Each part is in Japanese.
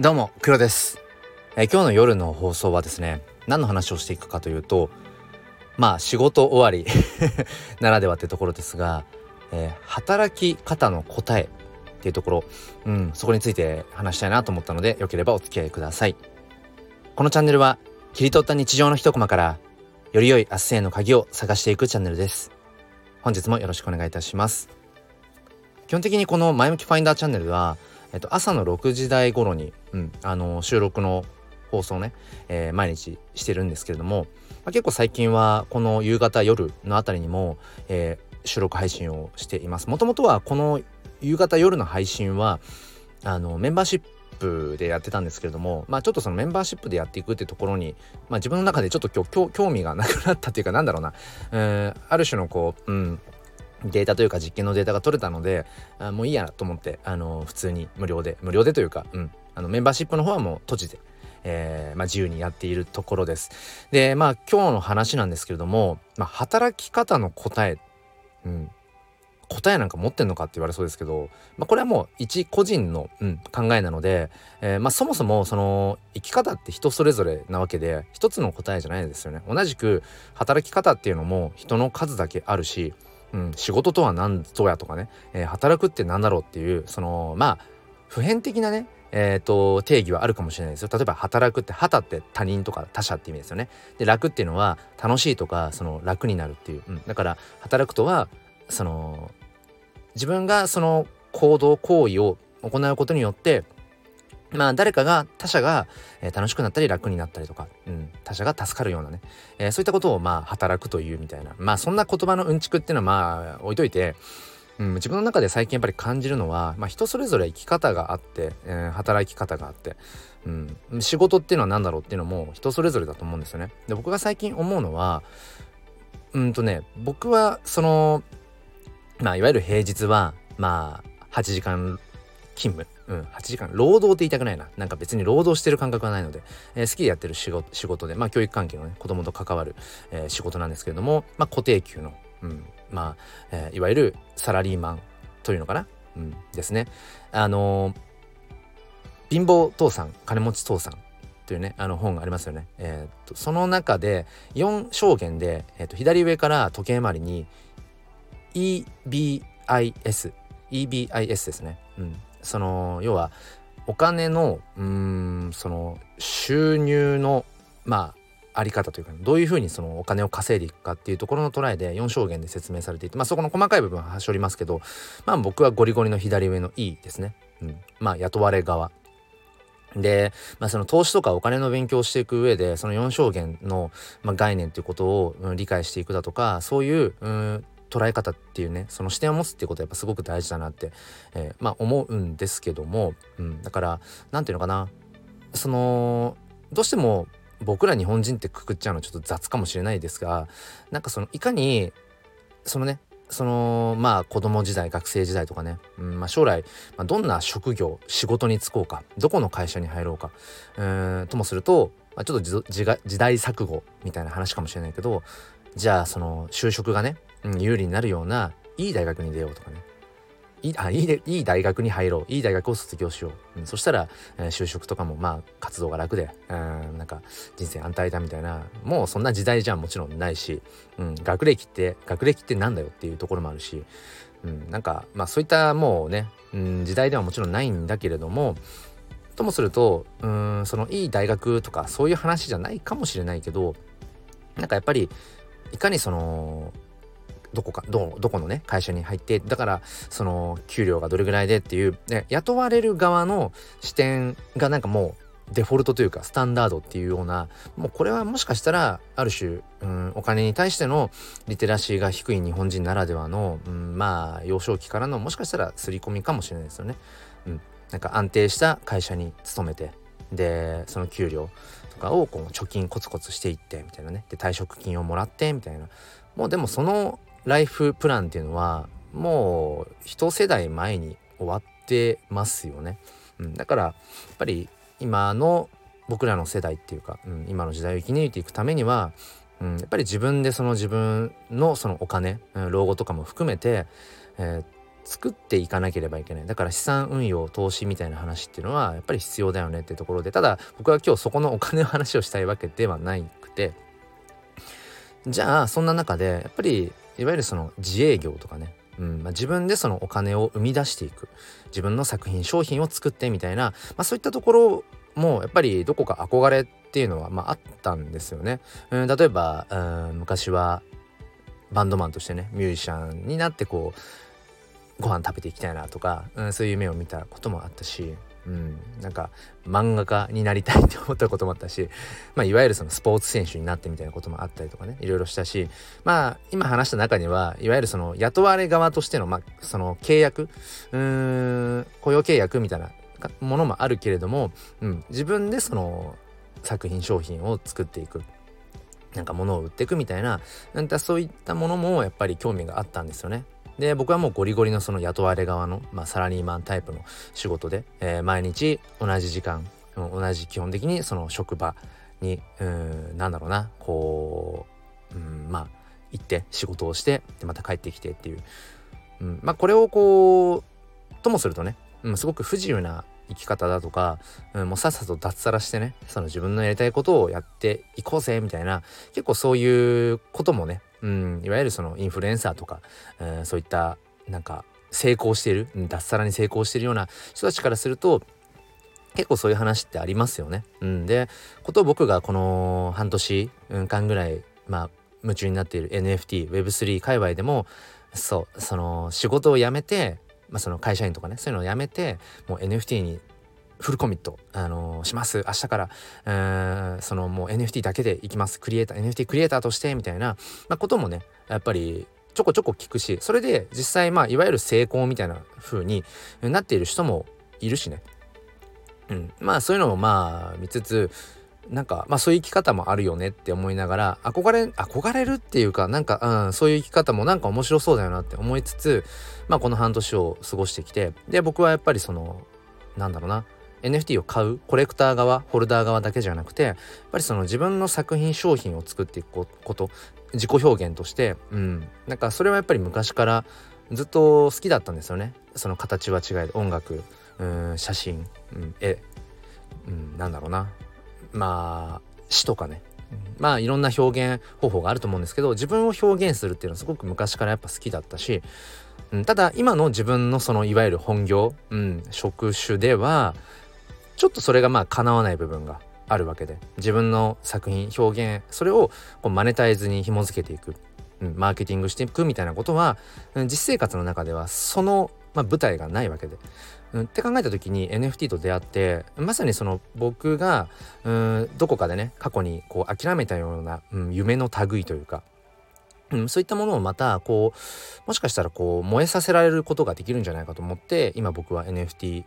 どうも黒です、え、今日の夜の放送はですね何の話をしていくかというとまあ仕事終わり ならではってところですが、えー、働き方の答えっていうところ、うん、そこについて話したいなと思ったのでよければお付き合いください。このチャンネルは切り取った日常の一コマからより良い明日への鍵を探していくチャンネルです。本日もよろしくお願いいたします。基本的にこの前向きファインダーチャンネルはえっと、朝の6時台頃に、うん、あの収録の放送ね、えー、毎日してるんですけれども、まあ、結構最近はこの夕方夜のあたりにも、えー、収録配信をしています。もともとはこの夕方夜の配信はあのメンバーシップでやってたんですけれども、まあ、ちょっとそのメンバーシップでやっていくってところに、まあ、自分の中でちょっと興味がなくなったっていうかなんだろうな、えー、ある種のこう、うん、データというか実験のデータが取れたのであもういいやと思ってあの普通に無料で無料でというか、うん、あのメンバーシップの方はもう閉じて、えーまあ、自由にやっているところです。でまあ今日の話なんですけれども、まあ、働き方の答え、うん、答えなんか持ってんのかって言われそうですけど、まあ、これはもう一個人の、うん、考えなので、えーまあ、そもそもその生き方って人それぞれなわけで一つの答えじゃないですよね。同じく働き方っていうのも人の数だけあるしうん、仕事とは何ぞやとかね、えー、働くって何だろうっていうそのまあ普遍的なねえーと、定義はあるかもしれないですよ。例えば働くって旗って他人とか他者って意味ですよね。で楽っていうのは楽しいとかその楽になるっていう、うん、だから働くとはその自分がその行動行為を行うことによってまあ誰かが他者が、楽しくなったり楽になったりとか、うん、他者が助かるようなね、えー、そういったことをまあ働くというみたいなまあそんな言葉のうんちくっていうのはまあ置いといて、うん、自分の中で最近やっぱり感じるのは、まあ、人それぞれ生き方があって、えー、働き方があって、うん、仕事っていうのは何だろうっていうのも人それぞれだと思うんですよね。で僕が最近思うのはうんとね僕はそのまあいわゆる平日はまあ8時間勤務うん、8時間。労働って言いたくないな。なんか別に労働してる感覚はないので、えー、好きでやってる仕事仕事で。まあ教育関係のね子供と関わる、えー、仕事なんですけれどもまあ固定給の、うん、まあ、えー、いわゆるサラリーマンというのかな、うん、ですね。あの貧乏父さん金持ち父さんというねあの本がありますよね、えーと、その中で4証言で、えーと左上から時計回りに EBIS EBIS ですね、うん、その要はお金のうんその収入のまああり方というかどういうふうにそのお金を稼いでいくかっていうところの捉えで4証言で説明されていてまあそこの細かい部分は端折りますけどまあ僕はゴリゴリの左上の E ですね、うん、まあ雇われ側。で、まあ、その投資とかお金の勉強をしていく上でその4証言の、まあ、概念ということを、うん、理解していくだとかそういう、うん、捉え方っていうねその視点を持つっていうことはやっぱすごく大事だなって、えー、まあ思うんですけども、うん、だから何て言うのかなそのどうしても僕ら日本人ってくくっちゃうのちょっと雑かもしれないですがなんかそのいかにそのねそのまあ子供時代学生時代とかね、うんまあ、将来、まあ、どんな職業仕事に就こうかどこの会社に入ろうかうんともすると、まあ、ちょっと時代錯誤みたいな話かもしれないけどじゃあその就職がねうん、有利になるようないい大学に出ようとかね。いいあいいいい大学に入ろう。いい大学を卒業しよう、うん、そしたら、えー、就職とかもまあ活動が楽で、うん、なんか人生安泰だみたいなもうそんな時代じゃもちろんないし、うん、学歴って学歴ってなんだよっていうところもあるし、うん、なんかまあそういったもうね、うん、時代ではもちろんないんだけれどもともするとうんそのいい大学とかそういう話じゃないかもしれないけどなんかやっぱりいかにそのどこかどどこのね会社に入ってだからその給料がどれぐらいでっていう、ね、雇われる側の視点がなんかもうデフォルトというかスタンダードっていうようなもうこれはもしかしたらある種、うん、お金に対してのリテラシーが低い日本人ならではの、うん、まあ幼少期からのもしかしたら刷り込みかもしれないですよね。うん、なんか安定した会社に勤めてでその給料とかをこう貯金コツコツしていってみたいなね。で退職金をもらってみたいな。もうでもそのライフプランっていうのはもう一世代前に終わってますよね。うん、だからやっぱり今の僕らの世代っていうか、うん、今の時代を生き抜いていくためには、うん、やっぱり自分でその自分のそのお金、うん、老後とかも含めて、えー、作っていかなければいけないだから資産運用投資みたいな話っていうのはやっぱり必要だよねってところでただ僕は今日そこのお金の話をしたいわけではなくてじゃあそんな中でやっぱりいわゆるその自営業とかね。うん。まあ、自分でそのお金を生み出していく。自分の作品商品を作ってみたいな、まあ、そういったところもやっぱりどこか憧れっていうのは、まあ、あったんですよね。うん、例えば、うん、昔はバンドマンとしてねミュージシャンになってこうご飯食べていきたいなとか、うん、そういう夢を見たこともあったし、うん、なんか漫画家になりたいって思ったこともあったし、まあ、いわゆるそのスポーツ選手になってみたいなこともあったりとかねいろいろしたしまあ今話した中にはいわゆるその雇われ側としての,、まあ、その契約うん雇用契約みたいなものもあるけれども、うん、自分でその作品商品を作っていくなんか物を売っていくみたいななんかそういったものもやっぱり興味があったんですよね。で僕はもうゴリゴリのその雇われ側の、まあ、サラリーマンタイプの仕事で、えー、毎日同じ時間同じ基本的にその職場にうんなんだろうなこううんまあ行って仕事をしてでまた帰ってきてっていう、うん、まあこれをこうともするとね、うん、すごく不自由な生き方だとか、うん、もうさっさと脱サラしてねその自分のやりたいことをやっていこうぜみたいな結構そういうこともね、うん、いわゆるそのインフルエンサーとか、うん、そういったなんか成功してる脱サラに成功してるような人たちからすると結構そういう話ってありますよね。うん、でことを僕がこの半年間ぐらいまあ夢中になっている NFTWeb3 界隈でもそうその仕事を辞めてまあ、その会社員とかねそういうのをやめてもう NFT にフルコミット、あのー、します。明日から、えー、そのもう NFT だけでいきます。クリエイター NFT クリエイターとしてみたいな、まあ、こともねやっぱりちょこちょこ聞くしそれで実際まあいわゆる成功みたいな風になっている人もいるしね、うん、まあそういうのもまあ見つつなんかまあそういう生き方もあるよねって思いながら憧れ憧れるっていうかなんか、うん、そういう生き方もなんか面白そうだよなって思いつつまあこの半年を過ごしてきてで僕はやっぱりそのなんだろうな NFT を買うコレクター側ホルダー側だけじゃなくてやっぱりその自分の作品商品を作っていくこと自己表現としてうん。なんかそれはやっぱり昔からずっと好きだったんですよね。その形は違い音楽うん写真、うん、絵、うん、なんだろうな。まあ詩とかね。まあいろんな表現方法があると思うんですけど自分を表現するっていうのはすごく昔からやっぱ好きだったし、うん、ただ今の自分のそのいわゆる本業、うん、職種ではちょっとそれがまあ叶わない部分があるわけで自分の作品表現それをこうマネタイズに紐付けていく、うん、マーケティングしていくみたいなことは、うん、実生活の中ではその、まあ、舞台がないわけで。うん、って考えた時に NFT と出会ってまさにその僕がうんどこかでね過去にこう諦めたような、うん、夢の類というか、うん、そういったものをまたこうもしかしたらこう燃えさせられることができるんじゃないかと思って今僕は NFT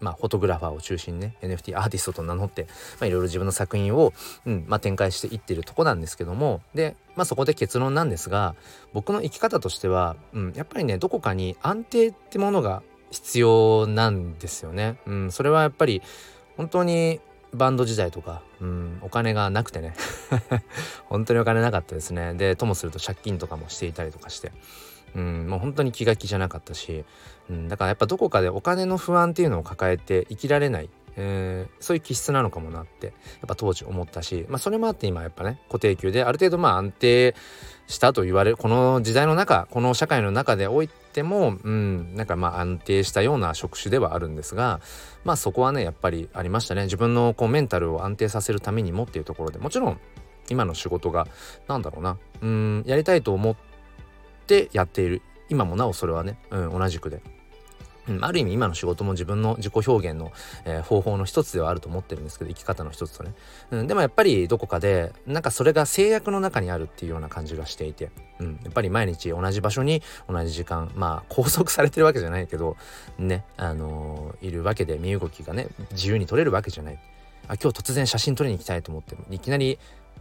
まあ、フォトグラファーを中心にね NFT アーティストと名乗って、まあ、いろいろ自分の作品を、うんまあ、展開していってるとこなんですけどもで、まあ、そこで結論なんですが僕の生き方としては、うん、やっぱりねどこかに安定ってものが必要なんですよね。うん、それはやっぱり本当にバンド時代とか、うん、お金がなくてね。本当にお金なかったですね。でともすると借金とかもしていたりとかして、うん、もう本当に気が気じゃなかったし、うん、だからやっぱどこかでお金の不安っていうのを抱えて生きられない、えー、そういう気質なのかもなってやっぱ当時思ったし、まあ、それもあって今やっぱね固定給である程度まあ安定したと言われるこの時代の中この社会の中でおいてもうんなんかまあ安定したような職種ではあるんですがまあそこはねやっぱりありましたね。自分のこうメンタルを安定させるためにもっていうところでもちろん今の仕事が何だろうなうんやりたいと思ってやっている。今もなおそれはね、うん、同じくで。うん、ある意味今の仕事も自分の自己表現の、えー、方法の一つではあると思ってるんですけど生き方の一つとね、うん、でもやっぱりどこかでなんかそれが制約の中にあるっていうような感じがしていて、うん、やっぱり毎日同じ場所に同じ時間まあ拘束されてるわけじゃないけどねあのー、いるわけで身動きがね自由に取れるわけじゃない。あ今日突然写真撮りに行きたいと思っていきなり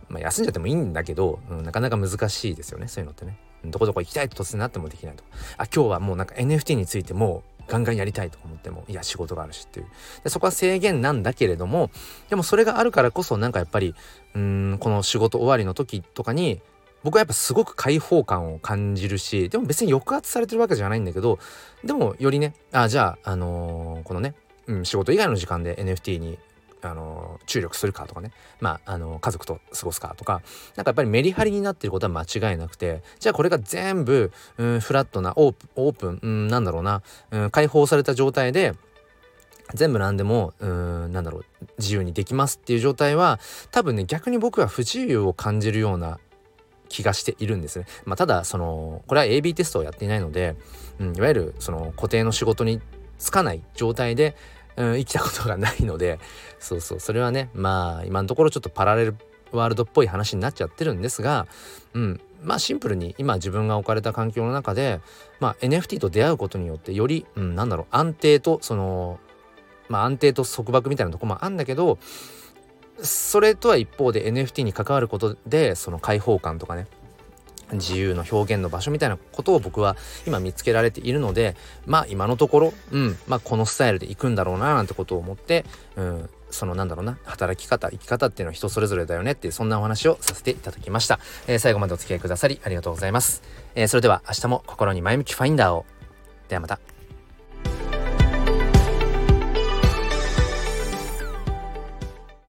まあ、休んじゃってもいいんだけど、うん、なかなか難しいですよねそういうのってね。どこどこ行きたいと突然なってもできないとか。あ今日はもうなんか NFT についてもガンガンやりたいと思ってもいや仕事があるしっていう。でそこは制限なんだけれどもでもそれがあるからこそなんかやっぱりうんこの仕事終わりの時とかに僕はやっぱすごく開放感を感じるしでも別に抑圧されてるわけじゃないんだけどでもよりねあじゃあ、あのー、このね、うん、仕事以外の時間で NFT にあの注力するかとかね。まああの家族と過ごすかとか。なんかやっぱりメリハリになってることは間違いなくて。じゃあこれが全部、うん、フラットなオープンオープン、うん、なんだろうな、うん、解放された状態で全部何でもうんなんだろう自由にできますっていう状態は多分ね逆に僕は不自由を感じるような気がしているんですね。まあ、ただそのこれは AB テストをやっていないので、うん、いわゆるその固定の仕事に就かない状態で、うん、生きたことがないのでそうそう。それはねまあ今のところちょっとパラレルワールドっぽい話になっちゃってるんですが、うん、まあシンプルに今自分が置かれた環境の中で、まあ、NFT と出会うことによってより、うん、なんだろう安定とそのまあ安定と束縛みたいなとこもあるんだけどそれとは一方で NFT に関わることでその開放感とかね自由の表現の場所みたいなことを僕は今見つけられているのでまあ今のところ、うんまあ、このスタイルで行くんだろうななんてことを思って、うん、そのなんだろうな働き方生き方っていうのは人それぞれだよねっていうそんなお話をさせていただきました、えー、最後までお付き合いくださりありがとうございます、えー、それでは明日も心に前向きファインダーを。ではまた。